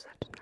such